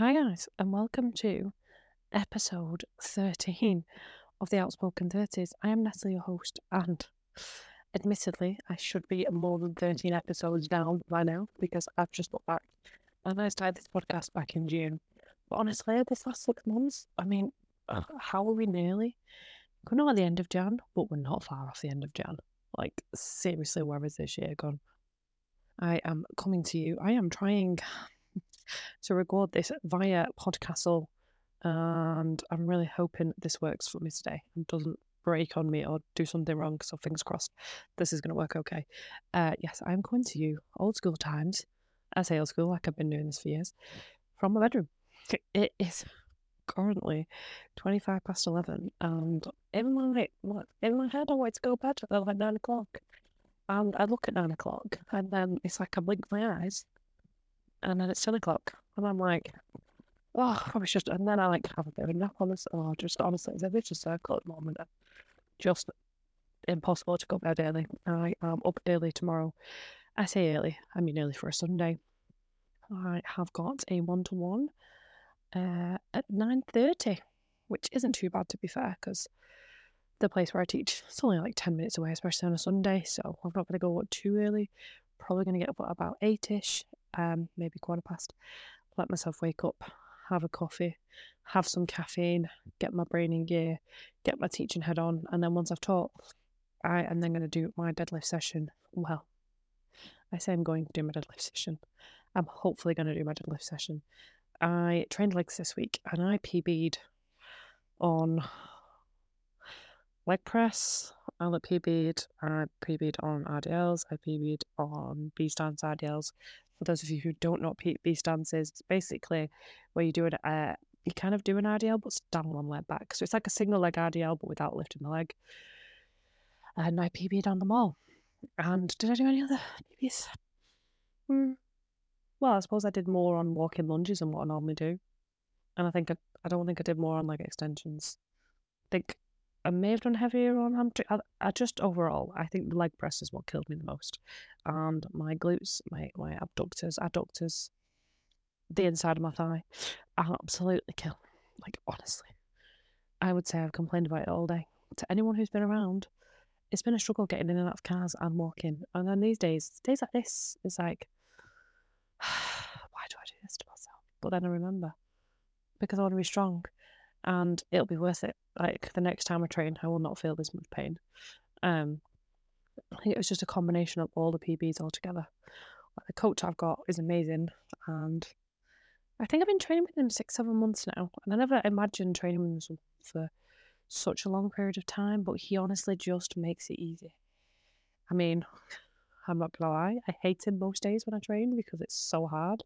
Hi, guys, and welcome to episode 13 of the Outspoken 30s. I am Natalie, your host, and admittedly, I should be more than 13 episodes down by now because I've just looked back and I started this podcast back in June. But honestly, this last six months, I mean, how are we nearly? We're not at the end of Jan, but we're not far off the end of Jan. Like, seriously, where is this year gone? I am coming to you. I am trying to record this via Podcastle, and I'm really hoping this works for me today and doesn't break on me or do something wrong. So fingers crossed, this is going to work okay. Uh, yes, I'm coming to you old school times. I say old school like I've been doing this for years from my bedroom. It is currently 25 past 11 and in my, in my head I want to go bed at like 9 o'clock and I look at 9 o'clock and then it's like I blink my eyes and then it's 10 o'clock. And I'm like, oh, probably just, and then I like have a bit of a nap on this. Oh, just honestly, it's a vicious circle at the moment. Just impossible to go bed early. I am up early tomorrow. I say early, I mean early for a Sunday. I have got a one to one at 9.30, which isn't too bad to be fair, because the place where I teach is only like 10 minutes away, especially on a Sunday. So I'm not going to go too early. Probably going to get up at about 8 ish um, maybe quarter past, let myself wake up, have a coffee, have some caffeine, get my brain in gear, get my teaching head on, and then once I've taught, I am then going to do my deadlift session. Well, I say I'm going to do my deadlift session. I'm hopefully going to do my deadlift session. I trained legs this week and I PB'd on leg press. I PB'd, I PB'd on RDLs, I PB'd on B stance RDLs, for those of you who don't know what B stance is, it's basically where you do it. Uh, you kind of do an RDL, but stand one leg back. So it's like a single leg RDL, but without lifting the leg. And I PB'd on them all. And did I do any other PBs? Hmm. Well, I suppose I did more on walking lunges than what I normally do. And I think I, I don't think I did more on leg extensions. I think I may have done heavier on hamstring. I, I, just overall, I think the leg press is what killed me the most, and my glutes, my my abductors, adductors, the inside of my thigh, absolutely kill. Like honestly, I would say I've complained about it all day. To anyone who's been around, it's been a struggle getting in and out of cars and walking. And then these days, days like this, it's like, why do I do this to myself? But then I remember because I want to be strong and it'll be worth it. Like the next time I train, I will not feel this much pain. Um, I think it was just a combination of all the PBs all together. Like the coach I've got is amazing, and I think I've been training with him six, seven months now, and I never imagined training with him for such a long period of time. But he honestly just makes it easy. I mean, I'm not gonna lie, I hate him most days when I train because it's so hard.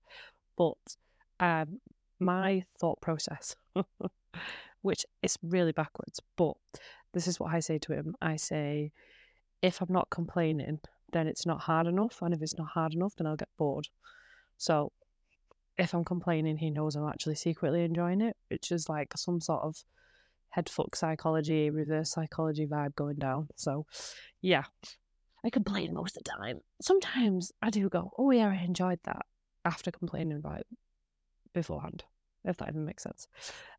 But um, my thought process which is really backwards. But this is what I say to him I say, if I'm not complaining, then it's not hard enough. And if it's not hard enough, then I'll get bored. So if I'm complaining, he knows I'm actually secretly enjoying it, which is like some sort of head fuck psychology, reverse psychology vibe going down. So yeah, I complain most of the time. Sometimes I do go, oh yeah, I enjoyed that after complaining about it beforehand, if that even makes sense.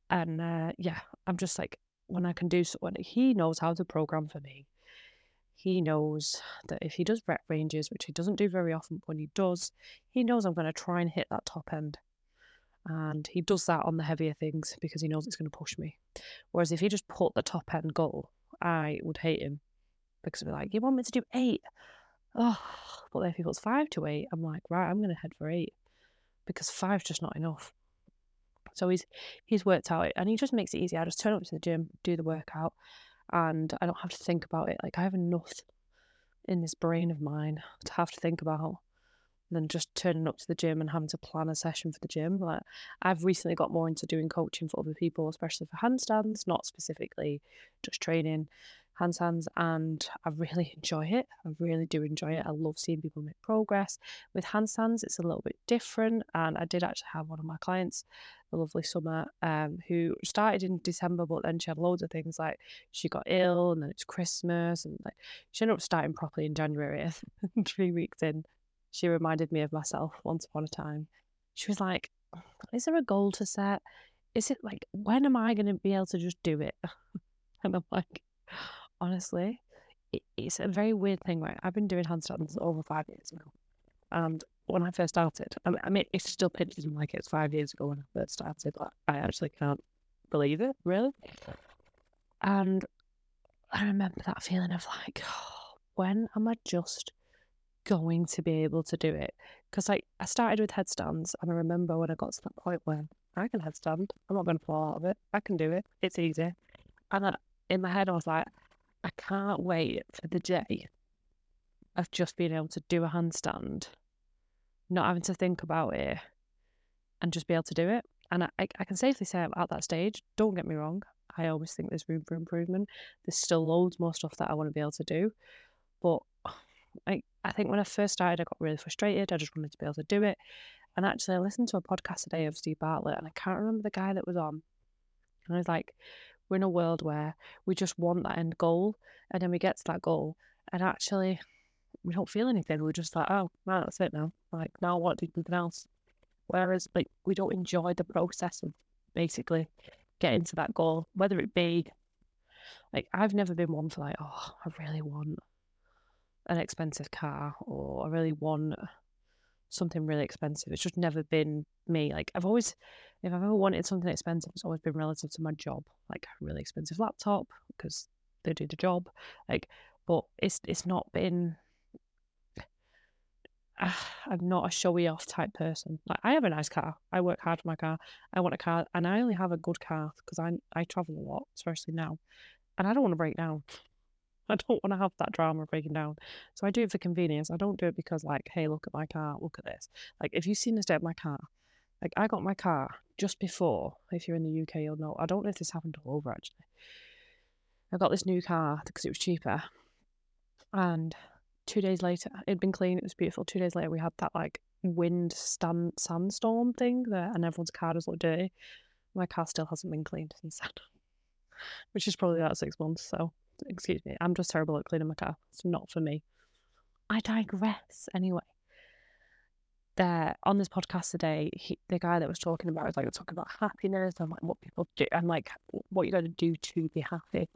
And uh, yeah, I'm just like, when I can do so, when he knows how to program for me, he knows that if he does rep ranges, which he doesn't do very often, when he does, he knows I'm going to try and hit that top end. And he does that on the heavier things because he knows it's going to push me. Whereas if he just put the top end goal, I would hate him because I'd be like, You want me to do eight? Oh, but if he puts five to eight, I'm like, Right, I'm going to head for eight because five's just not enough. So he's he's worked out and he just makes it easy. I just turn up to the gym, do the workout, and I don't have to think about it. Like I have enough in this brain of mine to have to think about than just turning up to the gym and having to plan a session for the gym. Like I've recently got more into doing coaching for other people, especially for handstands, not specifically just training handstands and I really enjoy it. I really do enjoy it. I love seeing people make progress. With handstands, it's a little bit different. And I did actually have one of my clients, the lovely Summer, um, who started in December, but then she had loads of things like she got ill and then it's Christmas and like she ended up starting properly in January. three weeks in, she reminded me of myself once upon a time. She was like, is there a goal to set? Is it like, when am I going to be able to just do it? and I'm like, honestly, it, it's a very weird thing, right? I've been doing handstands over five years now. And when I first started, I mean, I mean, it still pinches me like it's five years ago when I first started. I actually can't believe it, really. And I remember that feeling of like, oh, when am I just going to be able to do it? Because like I started with headstands, and I remember when I got to that point where I can headstand, I'm not going to fall out of it. I can do it. It's easy. And I, in my head, I was like, I can't wait for the day of just being able to do a handstand, not having to think about it, and just be able to do it. And I, I can safely say I'm at that stage. Don't get me wrong. I always think there's room for improvement. There's still loads more stuff that I want to be able to do. But I, I think when I first started, I got really frustrated. I just wanted to be able to do it. And actually, I listened to a podcast today of Steve Bartlett, and I can't remember the guy that was on. And I was like, we're in a world where we just want that end goal, and then we get to that goal, and actually, we don't feel anything. We're just like, oh, right, that's it now. Like, now I want to do something else. Whereas, like, we don't enjoy the process of basically getting to that goal, whether it be like, I've never been one for like, oh, I really want an expensive car or I really want something really expensive. It's just never been me. Like I've always, if I've ever wanted something expensive, it's always been relative to my job. Like a really expensive laptop because they do the job. Like, but it's it's not been. Uh, I'm not a showy off type person. Like I have a nice car. I work hard for my car. I want a car, and I only have a good car because I I travel a lot, especially now, and I don't want to break down. I don't want to have that drama breaking down. So I do it for convenience. I don't do it because, like, hey, look at my car, look at this. Like, if you've seen the state of my car, like, I got my car just before, if you're in the UK, you'll know. I don't know if this happened all over actually. I got this new car because it was cheaper. And two days later, it'd been clean, it was beautiful. Two days later, we had that, like, wind stand sandstorm thing there, and everyone's car does look dirty. My car still hasn't been cleaned since then, which is probably about six months. So excuse me, I'm just terrible at cleaning my car. It's not for me. I digress anyway. There on this podcast today, he, the guy that was talking about was like talking about happiness and like what people do and like what you got to do to be happy.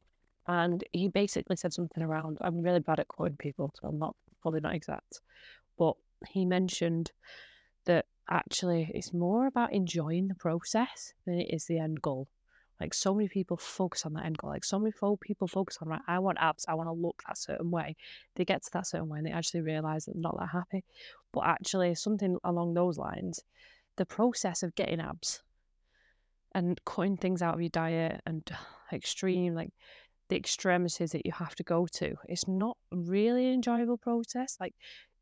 And he basically said something around. I'm really bad at quoting people, so I'm not probably not exact, but he mentioned that actually it's more about enjoying the process than it is the end goal. Like so many people focus on that end goal. Like so many people focus on right. I want abs. I want to look that certain way. They get to that certain way and they actually realize that they're not that happy. But actually, something along those lines, the process of getting abs and cutting things out of your diet and extreme like the extremities that you have to go to, it's not really an enjoyable process. Like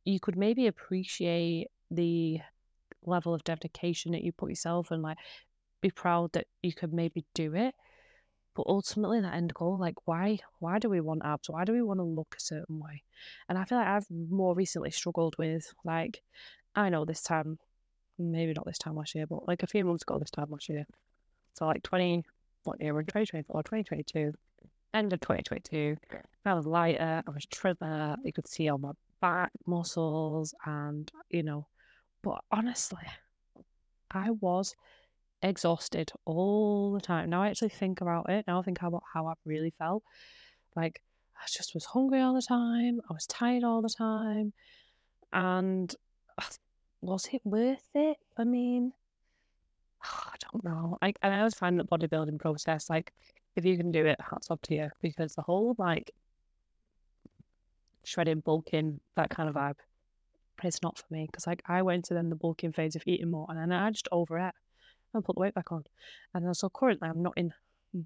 you could maybe appreciate the level of dedication that you put yourself and like be proud that you could maybe do it. But ultimately, that end goal, like, why? Why do we want abs? Why do we want to look a certain way? And I feel like I've more recently struggled with, like, I know this time, maybe not this time last year, but like a few months ago, this time last year. So like 20, what year? We're 2024, 2022, end of 2022. I was lighter, I was trimmer. You could see all my back muscles, and you know, but honestly, I was exhausted all the time. Now I actually think about it. Now I think about how I really felt. Like I just was hungry all the time. I was tired all the time. And was it worth it? I mean, I don't know. I, and I always find the bodybuilding process, like, if you can do it, hats off to you. Because the whole, like, shredding, bulking, that kind of vibe, it's not for me. Because, like, I went to then the bulking phase of eating more and then I just overate and put the weight back on. And so currently I'm not in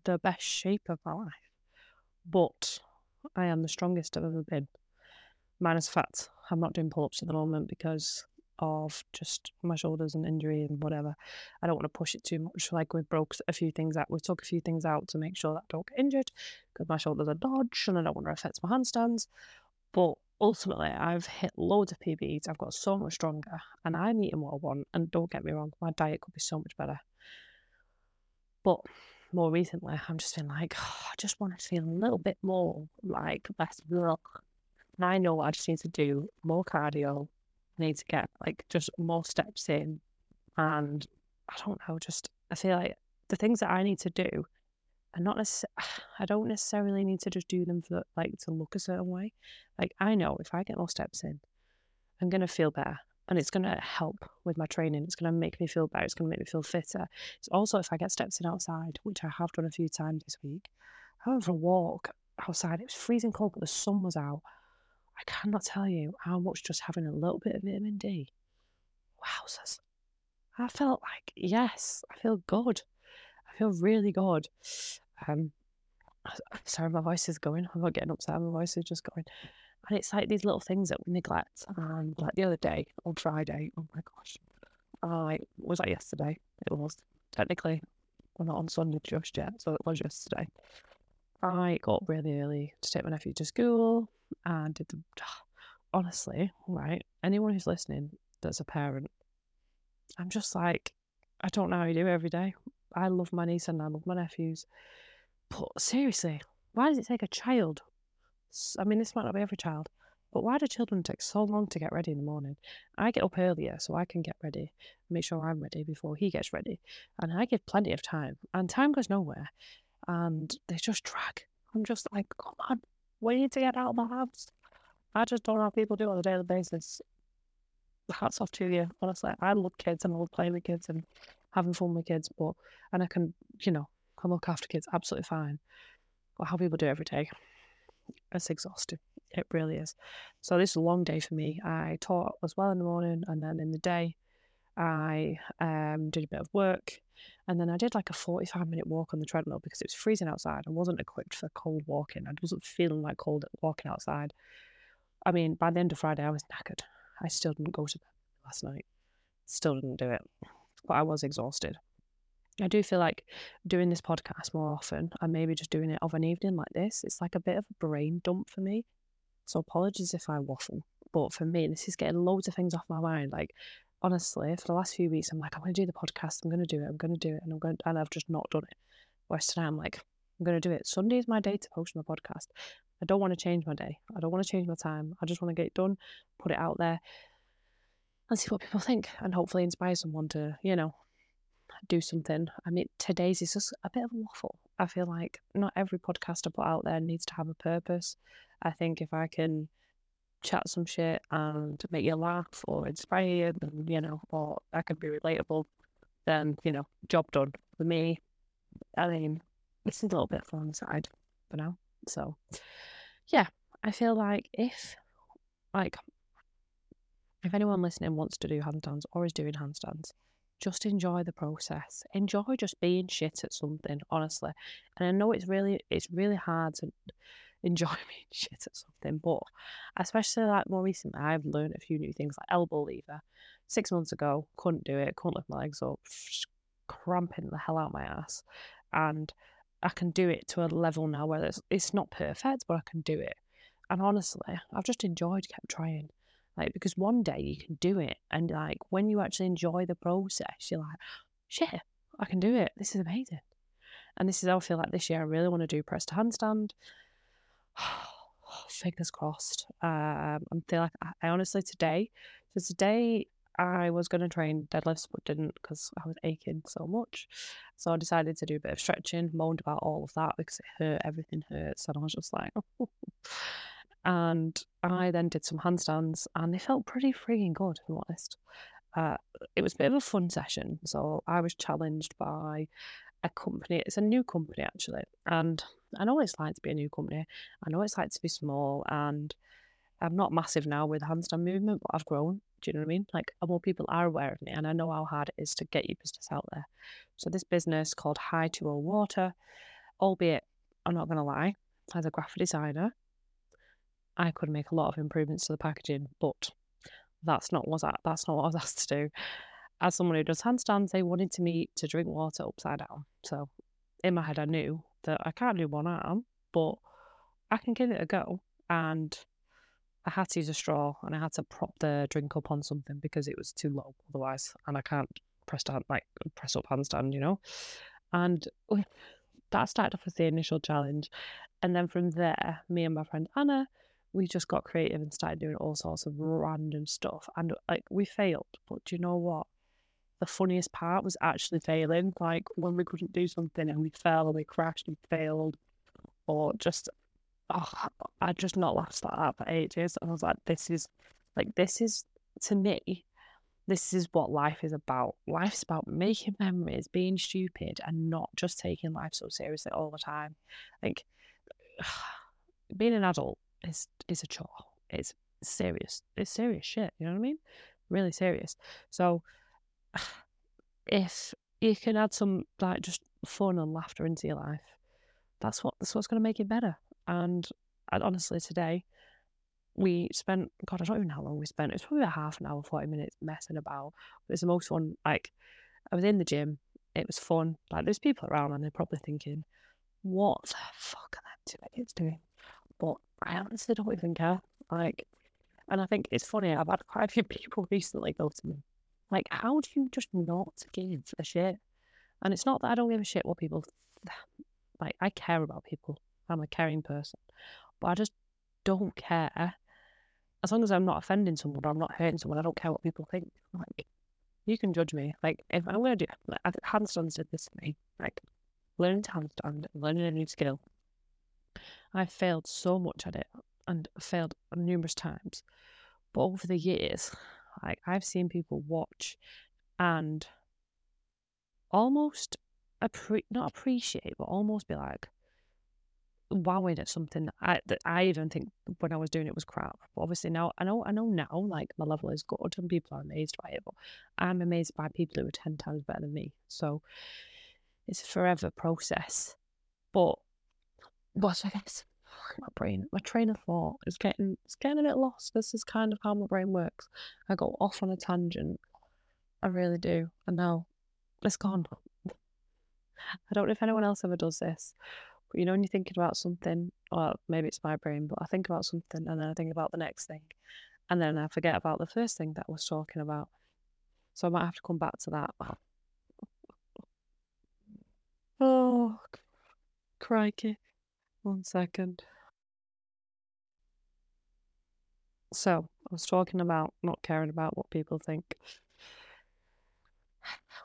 the best shape of my life, but I am the strongest I've ever been. Minus fat. I'm not doing pull ups at the moment because of just my shoulders and injury and whatever. I don't want to push it too much. Like we've broke a few things out. We took a few things out to make sure that I don't get injured because my shoulders are dodged and I don't want to affect my handstands. But ultimately, I've hit loads of PBs. I've got so much stronger, and I'm eating what I want. And don't get me wrong, my diet could be so much better. But more recently, I'm just been like, oh, I just want to feel a little bit more like less milk. And I know I just need to do more cardio. Need to get like just more steps in, and I don't know, just I feel like the things that I need to do are not necessarily, I don't necessarily need to just do them for like to look a certain way. Like I know if I get more steps in, I'm to feel better and it's to help with my training. It's to make me feel better. It's to make me feel fitter. It's also if I get steps in outside, which I have done a few times this week, I went for a walk outside. It was freezing cold, but the sun was out. I cannot tell you how much just having a little bit of vitamin D. Wowzers. I felt like, yes, I feel good. Feel really good. Um, sorry, my voice is going. I'm not getting upset. My voice is just going. And it's like these little things that we neglect. And like the other day on Friday, oh my gosh, I was that yesterday? It was technically. We're not on Sunday just yet, so it was yesterday. I got really early to take my nephew to school and did the. Honestly, right? Anyone who's listening that's a parent, I'm just like, I don't know how you do every day. I love my niece and I love my nephews. But seriously, why does it take a child? I mean, this might not be every child, but why do children take so long to get ready in the morning? I get up earlier so I can get ready, make sure I'm ready before he gets ready. And I give plenty of time, and time goes nowhere. And they just drag. I'm just like, come on, we need to get out of my house. I just don't know how people do it on a daily basis. Hats off to you, honestly. I love kids and I love playing with kids and having fun with kids, but and I can, you know, can look after kids absolutely fine. But how people do every day, it's exhausting. It really is. So this is a long day for me. I taught as well in the morning, and then in the day, I um, did a bit of work, and then I did like a forty-five minute walk on the treadmill because it was freezing outside. I wasn't equipped for cold walking. I wasn't feeling like cold walking outside. I mean, by the end of Friday, I was knackered. I still didn't go to bed last night. Still didn't do it, but I was exhausted. I do feel like doing this podcast more often and maybe just doing it of an evening like this, it's like a bit of a brain dump for me. So apologies if I waffle. But for me, this is getting loads of things off my mind. Like honestly, for the last few weeks, I'm like, I'm gonna do the podcast, I'm gonna do it, I'm gonna do it, and I'm going to, and I've just not done it. Whereas today I'm like, I'm gonna do it. Sunday is my day to post my podcast. I don't want to change my day. I don't want to change my time. I just want to get it done, put it out there, and see what people think, and hopefully inspire someone to, you know, do something. I mean, today's is just a bit of a waffle. I feel like not every podcast I put out there needs to have a purpose. I think if I can chat some shit and make you laugh or inspire you, you know, or I can be relatable, then, you know, job done. For me, I mean, it's a little bit fun on the side for now. So, yeah, I feel like if, like, if anyone listening wants to do handstands or is doing handstands, just enjoy the process. Enjoy just being shit at something, honestly. And I know it's really it's really hard to enjoy being shit at something, but especially like more recently, I've learned a few new things like elbow lever. Six months ago, couldn't do it, couldn't lift my legs up, cramping the hell out my ass, and I can do it to a level now where it's, it's not perfect, but I can do it. And honestly, I've just enjoyed kept trying. Like, because one day you can do it, and like when you actually enjoy the process, you're like, shit, I can do it. This is amazing. And this is how I feel like this year. I really want to do press to handstand. Fingers crossed. Um, I'm feel like I, I honestly today, so today I was going to train deadlifts, but didn't because I was aching so much. So I decided to do a bit of stretching, moaned about all of that because it hurt, everything hurts. And I was just like, And I then did some handstands and they felt pretty freaking good, if I'm honest. Uh, it was a bit of a fun session. So I was challenged by a company. It's a new company, actually. And I know it's like to be a new company. I know it's like to be small. And I'm not massive now with handstand movement, but I've grown. Do you know what I mean? Like, more people are aware of me, and I know how hard it is to get your business out there. So, this business called Hi2O Water, albeit, I'm not going to lie, as a graphic designer, I could make a lot of improvements to the packaging, but that's not what I, that's not what I was asked to do. As someone who does handstands, they wanted to me to drink water upside down. So in my head, I knew that I can't do one arm, but I can give it a go. And I had to use a straw and I had to prop the drink up on something because it was too low otherwise, and I can't press down like press up handstand, you know. And that started off as the initial challenge, and then from there, me and my friend Anna we just got creative and started doing all sorts of mm. random stuff. And like we failed, but do you know what? the funniest part was actually failing. Like when we couldn't do something and we fell and we crashed and failed, or just, oh, I just not laughed at that for ages. And I was like, this is, like, this is to me, this is what life is about. Life's about making memories, being stupid, and not just taking life so seriously all the time. Like, being an adult is is a chore. It's serious. It's serious shit. You know what I mean? Really serious. So, if you can add some like just fun and laughter into your life, that's what that's what's going to make it better. And, and honestly, today we spent God, I don't even know how long we spent. It was probably about half an hour, forty minutes messing about. But it's the most fun. Like I was in the gym. It was fun. Like there's people around and they're probably thinking, "What the fuck are them two idiots doing?" But Oh, I honestly don't even care. Like, and I think it's funny. I've had quite a few people recently go to me, like, "How do you just not give a shit?" And it's not that I don't give a shit what people like. I care about people. I'm a caring person, but I just don't care as long as I'm not offending someone or I'm not hurting someone, I don't care what people think. Like, you can judge me. Like, if I'm to do, like, handstands did this to me. Like, learning to handstand, learning a new skill. I failed so much at it and failed numerous times. But over the years, like, I've seen people watch and almost appre- not appreciate, but almost be like, wowing at something that I, that I even think when I was doing it was crap. But obviously now I know I know now like my level is good and people are amazed by it, but I'm amazed by people who are ten times better than me. So it's a forever process. But but I guess my brain, my train of thought is getting it's getting a bit lost. This is kind of how my brain works. I go off on a tangent. I really do. And now it's gone. I don't know if anyone else ever does this, but you know, when you're thinking about something, well, maybe it's my brain, but I think about something and then I think about the next thing. And then I forget about the first thing that I was talking about. So I might have to come back to that. Oh, crikey. One second. So I was talking about not caring about what people think.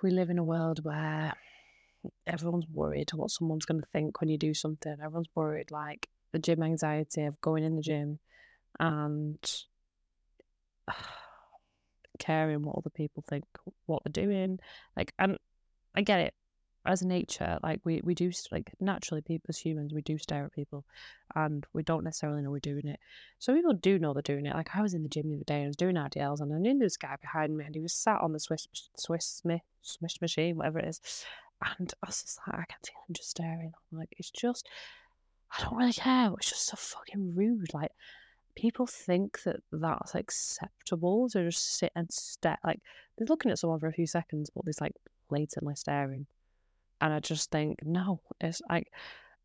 We live in a world where everyone's worried what someone's going to think when you do something. Everyone's worried, like the gym anxiety of going in the gym and caring what other people think, what they're doing. Like, and I get it. As nature, like we, we do like naturally, people as humans, we do stare at people, and we don't necessarily know we're doing it. So people do know they're doing it. Like I was in the gym the other day, and I was doing RDLs, and I knew this guy behind me, and he was sat on the Swiss Swiss Smith Swiss machine, whatever it is, and I was just like, I can see him just staring. I'm like, it's just, I don't really care. It's just so fucking rude. Like, people think that that's acceptable to just sit and stare. Like, they're looking at someone for a few seconds, but they're like blatantly staring. And I just think, no, it's like,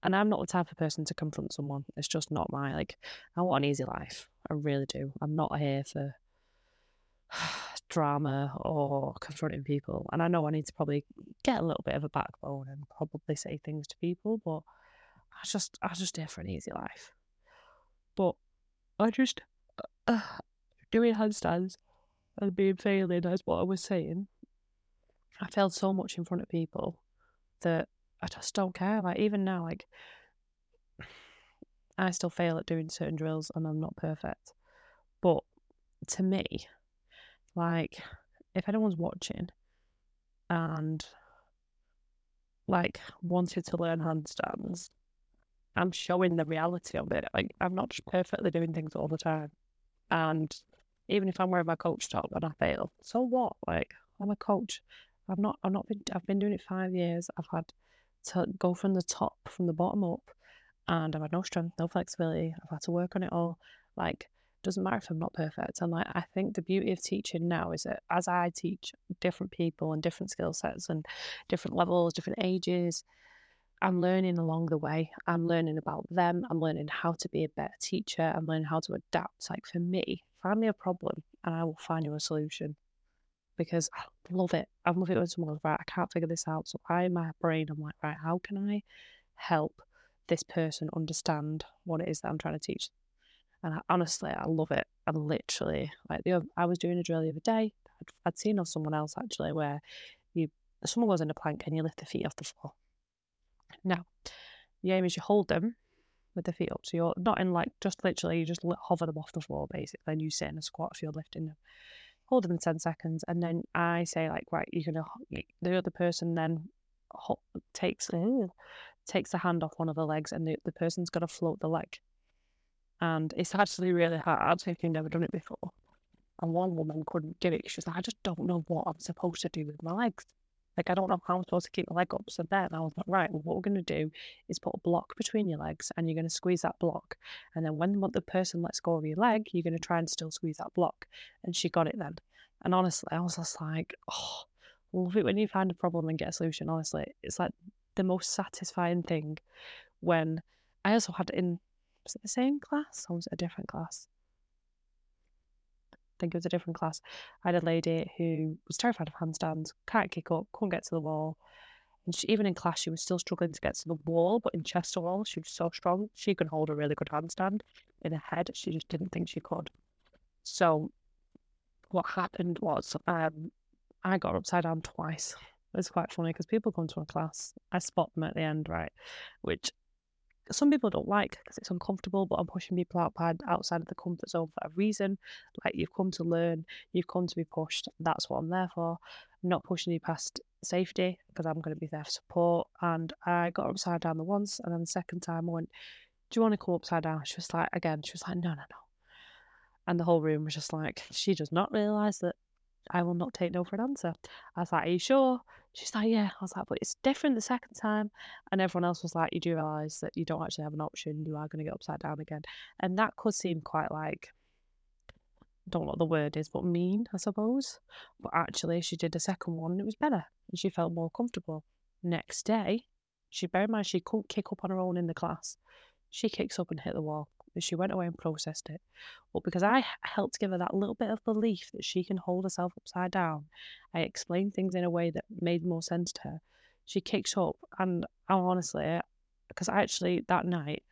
and I'm not the type of person to confront someone. It's just not my, like, I want an easy life. I really do. I'm not here for drama or confronting people. And I know I need to probably get a little bit of a backbone and probably say things to people, but I just I just here for an easy life. But I just uh, doing handstands and being failing as what I was saying. I failed so much in front of people that I just don't care. Like even now, like I still fail at doing certain drills and I'm not perfect. But to me, like, if anyone's watching and like wanted to learn handstands, I'm showing the reality of it. Like, I'm not just perfectly doing things all the time. And even if I'm wearing my coach top and I fail, so what? Like, I'm a coach. I've not, I've not been, I've been doing it five years. I've had to go from the top, from the bottom up, and I've had no strength, no flexibility. I've had to work on it all. Like, doesn't matter if I'm not perfect. And like I think the beauty of teaching now is that as I teach different people and different skill sets and different levels, different ages, I'm learning along the way. I'm learning about them. I'm learning how to be a better teacher. I'm learning how to adapt. Like for me, find me a problem and I will find you a solution because I love it. I love it when someone's right, I can't figure this out. So I, in my brain, I'm like, right, how can I help this person understand what it is that I'm trying to teach and I, honestly, I love it. I literally like the I was doing a drill the other day. I'd, I'd seen of someone else actually where you someone goes in a plank and you lift the feet off the floor. Now, the aim is you hold them with the feet up. So you're not in like just literally, you just hover them off the floor basically, and you sit in a squat if you're lifting them. Hold them 10 seconds, and then I say, like, right, you're gonna, the other person then takes takes the hand off one of the legs, and the, the person's got to float the leg. And it's actually really hard if you've never done it before. And one woman couldn't do it. She was like, I just don't know what I'm supposed to do with my legs. Like, I don't know how I'm supposed to keep my leg up. So then I was like, right, well, what we're going to do is put a block between your legs and you're going to squeeze that block. And then when the person lets go of your leg, you're going to try and still squeeze that block. And she got it then. And honestly, I was just like, oh, love it when you find a problem and get a solution. Honestly, it's like the most satisfying thing when I also had in, was it the same class or was it a different class? Think it was a different class. I had a lady who was terrified of handstands, can't kick up, couldn't get to the wall. And she, even in class, she was still struggling to get to the wall, but in chest to wall, she was so strong. She could hold a really good handstand. In her head, she just didn't think she could. So, what happened was um, I got upside down twice. It's quite funny because people come to a class, I spot them at the end, right? Which some people don't like because it's uncomfortable, but I'm pushing people out outside of the comfort zone for a reason. Like you've come to learn, you've come to be pushed. That's what I'm there for. I'm not pushing you past safety because I'm going to be there for support. And I got upside down the once, and then the second time I went, "Do you want to come upside down?" She was like, again, she was like, "No, no, no." And the whole room was just like, she does not realise that I will not take no for an answer. I was like, Are you sure? She's like, Yeah. I was like, But it's different the second time. And everyone else was like, You do realise that you don't actually have an option. You are going to get upside down again. And that could seem quite like, I don't know what the word is, but mean, I suppose. But actually, she did a second one and it was better. And she felt more comfortable. Next day, she, bear in mind, she couldn't kick up on her own in the class. She kicks up and hit the wall she went away and processed it. But because I helped give her that little bit of belief that she can hold herself upside down, I explained things in a way that made more sense to her. She kicks up, and I honestly, uh, because I actually that night,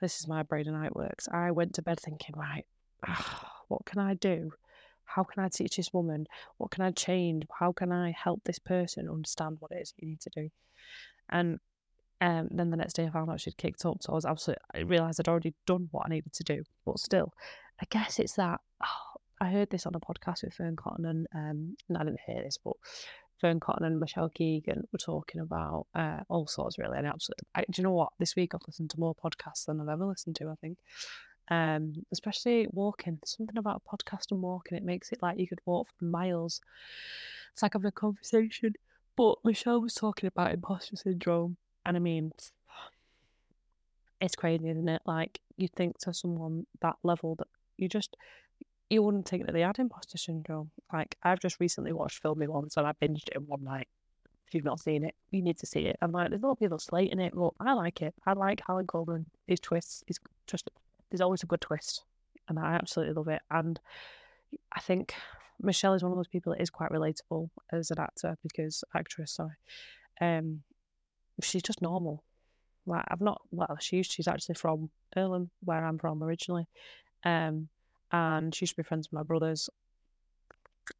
this is my brain and night works. I went to bed thinking, right, what can I do? How can I teach this woman? What can I change? How can I help this person understand what it is you need to do? And um, then the next day I found out she'd kicked up, so I was absolutely. I realised I'd already done what I needed to do, but still, I guess it's that. Oh, I heard this on a podcast with Fearne Cotton, and um, and I didn't hear this, but Fearne Cotton and Michelle Keegan were talking about uh, all sorts really, and absolutely. I, do you know what? This week I've listened to more podcasts than I've ever listened to. I think, um, especially walking. Something about a podcast and walking. It makes it like you could walk for miles. It's like having a conversation. But Michelle was talking about imposter syndrome and I mean, it's crazy, isn't it? Like you think to someone that level that you just you wouldn't think that they had imposter syndrome. Like I've just recently watched Fool Me Once and I binged it in one night. If you've not seen it, you need to see it. I'm like, there's a lot of people slating it, but I like it. I like Harlan Coben. His twists. He's just there's always a good twist, and I absolutely love it. And I think Michelle is one of those people that is quite relatable as an actor because actress. Sorry, um, she's just normal. Like I've not well, she's she's actually from Earlham, where I'm from originally. Um and she used to be friends with my brothers.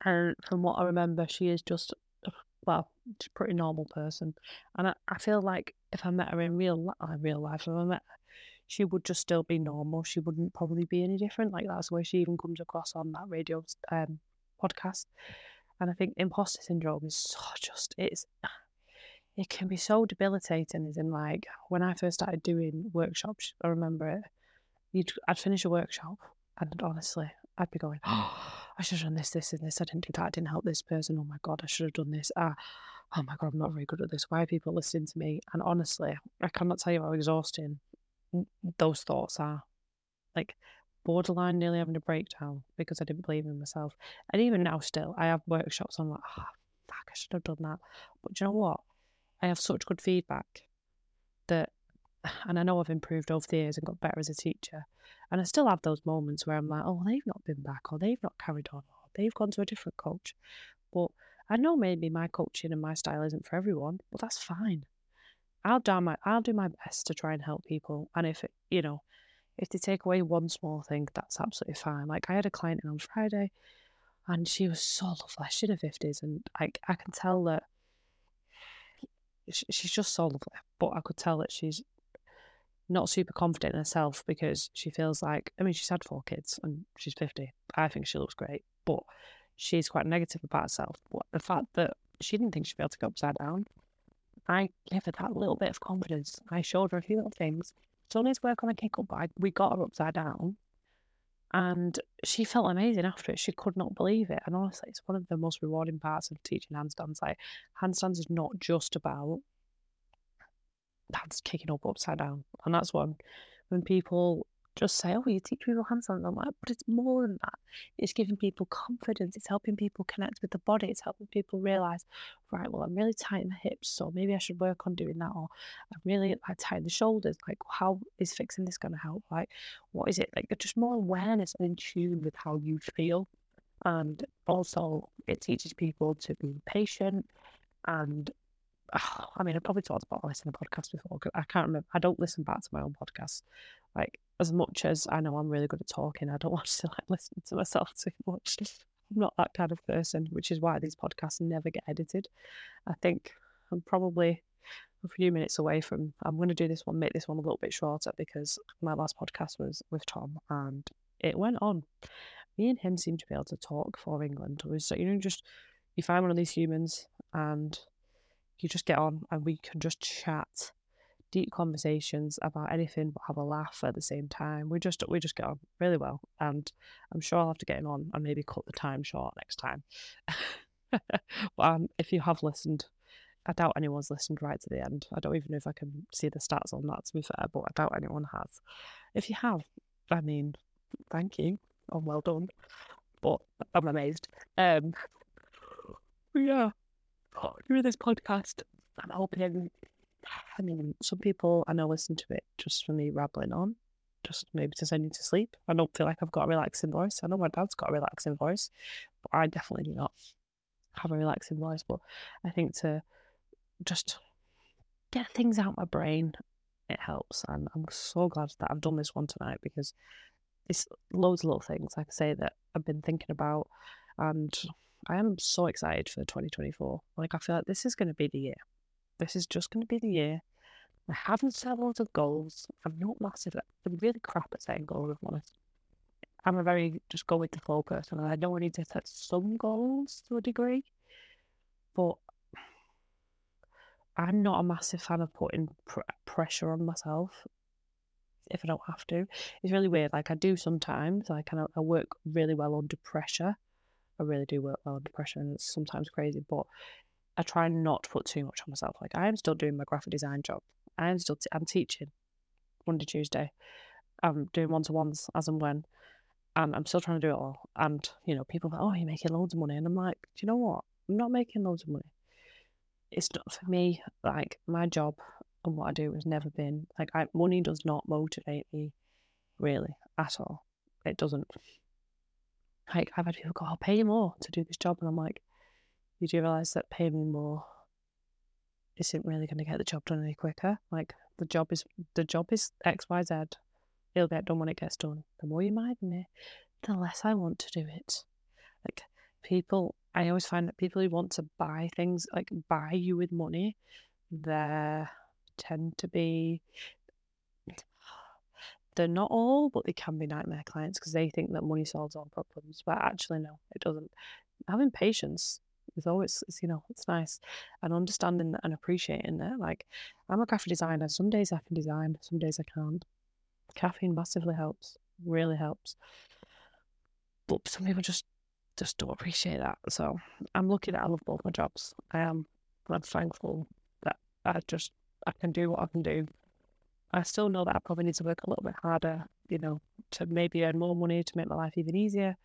And from what I remember, she is just well, she's a pretty normal person. And I, I feel like if I met her in real uh, real life, if I met her, she would just still be normal. She wouldn't probably be any different. Like that's way she even comes across on that radio um, podcast. And I think imposter syndrome is so just it's it can be so debilitating. As in, like when I first started doing workshops, I remember it. You'd, I'd finish a workshop, and honestly, I'd be going, "Oh, I should have done this, this, and this. I didn't do that. I didn't help this person. Oh my god, I should have done this. Ah, oh my god, I'm not very good at this. Why are people listening to me?" And honestly, I cannot tell you how exhausting those thoughts are. Like borderline nearly having a breakdown because I didn't believe in myself. And even now, still, I have workshops. I'm like, oh, fuck, I should have done that. But you know what? I have such good feedback that, and I know I've improved over the years and got better as a teacher. And I still have those moments where I'm like, oh, they've not been back, or they've not carried on, or they've gone to a different coach. But I know maybe my coaching and my style isn't for everyone, but that's fine. I'll do my I'll do my best to try and help people. And if it, you know, if they take away one small thing, that's absolutely fine. Like I had a client in on Friday, and she was so lovely. She's in her fifties, and I I can tell that she's just so lovely. But I could tell that she's not super confident in herself because she feels like I mean she's had four kids and she's fifty. I think she looks great, but she's quite negative about herself. But the fact that she didn't think she'd be able to go upside down, I gave her that little bit of confidence. I showed her a few little things. So let's work on a kick up bag. We got her upside down. And she felt amazing after it. She could not believe it. And honestly, it's one of the most rewarding parts of teaching handstands. Like handstands is not just about hands kicking up upside down. And that's one when people just say, oh, you teach people handstands. I'm like, but it's more than that. It's giving people confidence. It's helping people connect with the body. It's helping people realize, right, well, I'm really tight in the hips, so maybe I should work on doing that. Or I'm really mm. like tight in the shoulders. Like, how is fixing this going to help? Like, what is it? Like, just more awareness and in tune with how you feel. And also, it teaches people to be patient and Ah, I mean, I've probably talked about this in a podcast before. I can't remember. I don't listen back to my own podcast. Like as much as I know I'm really good at talking, I don't want to like listen to myself too much. I'm not that kind of person, which is why these podcasts never get edited. I think I'm probably a few minutes away from. I'm going to do this one, make this one a little bit shorter because my last podcast was with Tom and it went on. Me and him seem to be able to talk for England. So you know, just you find one of these humans and you just get on and we can just chat deep conversations about anything but have a laugh at the same time. We just we just get on really well, and I'm sure I'll have to get him on and maybe cut the time short next time. but um, if you have listened, I doubt anyone's listened right to the end. I don't even know if I can see the stats on that to be fair, but I doubt anyone has. If you have, I mean, thank you and well done. But I'm amazed. Um, yeah, through this podcast, I'm hoping I mean, some people I know listen to it just for me rambling on, just maybe to send you to sleep. I don't feel like I've got a relaxing voice. I know my dad's got a relaxing voice, but I definitely do not have a relaxing voice. But I think to just get things out my brain, it helps. And I'm so glad that I've done this one tonight because it's loads of little things, like I say, that I've been thinking about. And I am so excited for 2024. Like, I feel like this is going to be the year this is just going to be the year. I haven't set loads of goals. I'm not massive. I'm really crap at setting goals, if I'm honest. I'm a very just go with the flow person, and I know I need to set some goals to a degree, but I'm not a massive fan of putting pr- pressure on myself if I don't have to. It's really weird. Like I do sometimes. Like I, I work really well under pressure. I really do work well under pressure, and it's sometimes crazy. But I try not to put too much on myself. Like I am still doing my graphic design job. I am still t- I'm teaching Monday, Tuesday. I'm doing one to ones as and when, and I'm still trying to do it all. And you know, people are like, "Oh, you're making loads of money," and I'm like, "Do you know what? I'm not making loads of money. It's not for me. Like my job and what I do has never been like I, money does not motivate me really at all. It doesn't. Like I've had people go, "I'll pay you more to do this job," and I'm like, you do realize that paying me more isn't really going to get the job done any quicker. Like the job is the job is X Y Z. It'll get done when it gets done. The more you mind me, the less I want to do it. Like people, I always find that people who want to buy things, like buy you with money, they tend to be. They're not all, but they can be nightmare clients because they think that money solves all problems. But actually, no, it doesn't. Having patience is always it's, you know it's nice and understanding and appreciating it like i'm a graphic designer some days i can design some days i can't caffeine massively helps really helps but some people just just don't appreciate that so i'm lucky that i love both my jobs i am i'm thankful that i just i can do what i can do i still know that i probably need to work a little bit harder you know to maybe earn more money to make my life even easier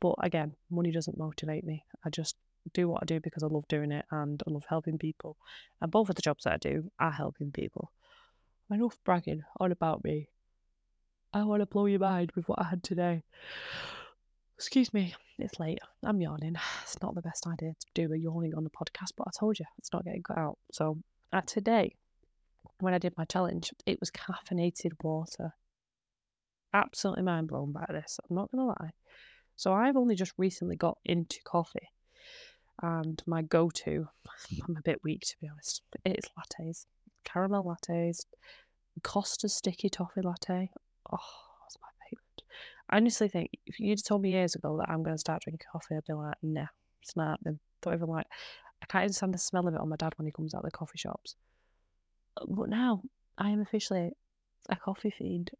but again money doesn't motivate me i just do what I do because I love doing it and I love helping people. And both of the jobs that I do are helping people. Enough bragging on about me. I want to blow your mind with what I had today. Excuse me, it's late. I'm yawning. It's not the best idea to do a yawning on the podcast, but I told you it's not getting cut out. So uh, today, when I did my challenge, it was caffeinated water. Absolutely mind blown by this. I'm not gonna lie. So I've only just recently got into coffee, and my go-to, I'm a bit weak to be honest, it's lattes, caramel lattes, Costa sticky toffee latte. Oh, that's my favourite. I honestly think if you'd told me years ago that I'm going to start drinking coffee, I'd be like, nah, it's not happening. Don't even like. I can't even stand the smell of it on my dad when he comes out of the coffee shops. But now I am officially a coffee fiend.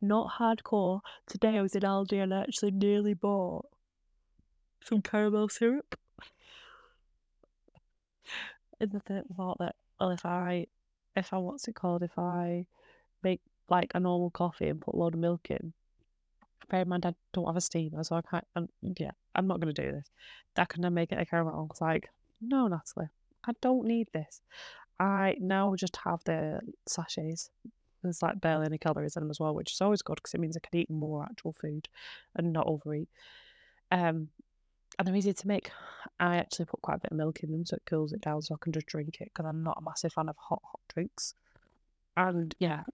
Not hardcore. Today I was in Aldi and I actually nearly bought some caramel syrup. In the th- thought that, well, if I, if I, what's it called, if I make like a normal coffee and put a load of milk in, bear in mind I don't have a steamer, so I can't, um, yeah, I'm not going to do this. That can I make it a caramel? It's like, no, Natalie, I don't need this. I now just have the sachets. There's like barely any calories in them as well, which is always good because it means I can eat more actual food and not overeat. Um, and they're easy to make. I actually put quite a bit of milk in them so it cools it down so I can just drink it because I'm not a massive fan of hot, hot drinks. And yeah,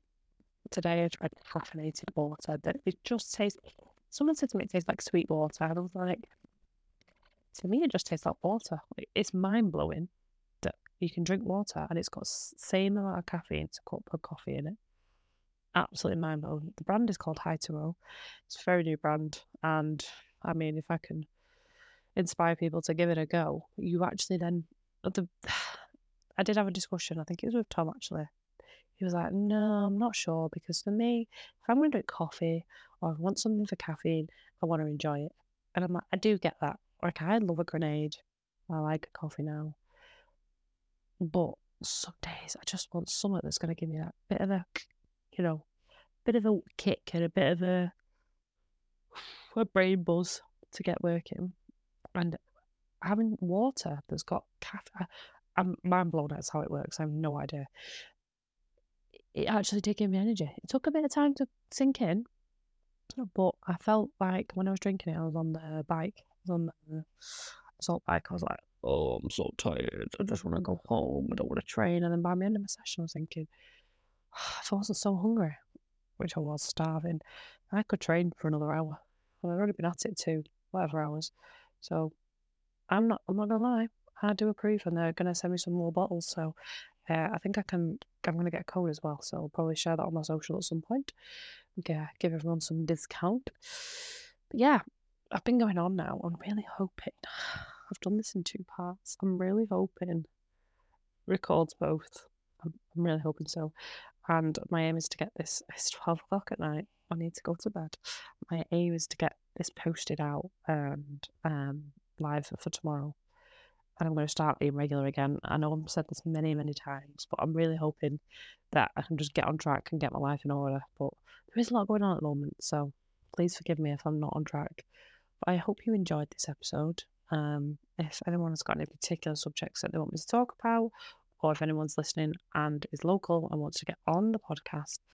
today I tried caffeinated water that it just tastes. Someone said to me it tastes like sweet water, and I was like, to me it just tastes like water. It's mind blowing you can drink water and it's got same amount of caffeine to a cup of coffee in it. Absolutely mind blowing. The brand is called High to It's a very new brand, and I mean, if I can inspire people to give it a go, you actually then the. I did have a discussion. I think it was with Tom actually. He was like, "No, I'm not sure because for me, if I'm going to drink coffee or I want something for caffeine, I want to enjoy it." And I'm like, I do get that. Like, I love a grenade. I like a coffee now. But some days I just want something that's going to give me that bit of a, you know, bit of a kick and a bit of a, a brain buzz to get working. And having water that's got caffeine, I'm mind blown at how it works. I have no idea. It actually did give me energy. It took a bit of time to sink in, but I felt like when I was drinking it, I was on the bike, I was on the assault bike. I was like, oh, I'm so tired. I just want to go home. I don't want to train. And then by the end of my session, I was thinking, if I wasn't so hungry, which I was starving, I could train for another hour. And I've already been at it two, whatever hours. So I'm not, I'm not gonna lie. I do approve, and they're gonna send me some more bottles. So uh, I think I can. I'm gonna get a code as well. So I'll probably share that on my social at some point. Yeah, give everyone some discount. But yeah, I've been going on now. I'm really hoping. I've done this in two parts. I'm really hoping records both. I'm, I'm really hoping so. And my aim is to get this. It's twelve o'clock at night. I need to go to bed. My aim is to get this posted out and um, live for tomorrow. And I'm going to start being regular again. I know I've said this many, many times, but I'm really hoping that I can just get on track and get my life in order. But there is a lot going on at the moment, so please forgive me if I'm not on track. But I hope you enjoyed this episode. Um, if anyone has got any particular subjects that they want me to talk about, or if anyone's listening and is local and wants to get on the podcast,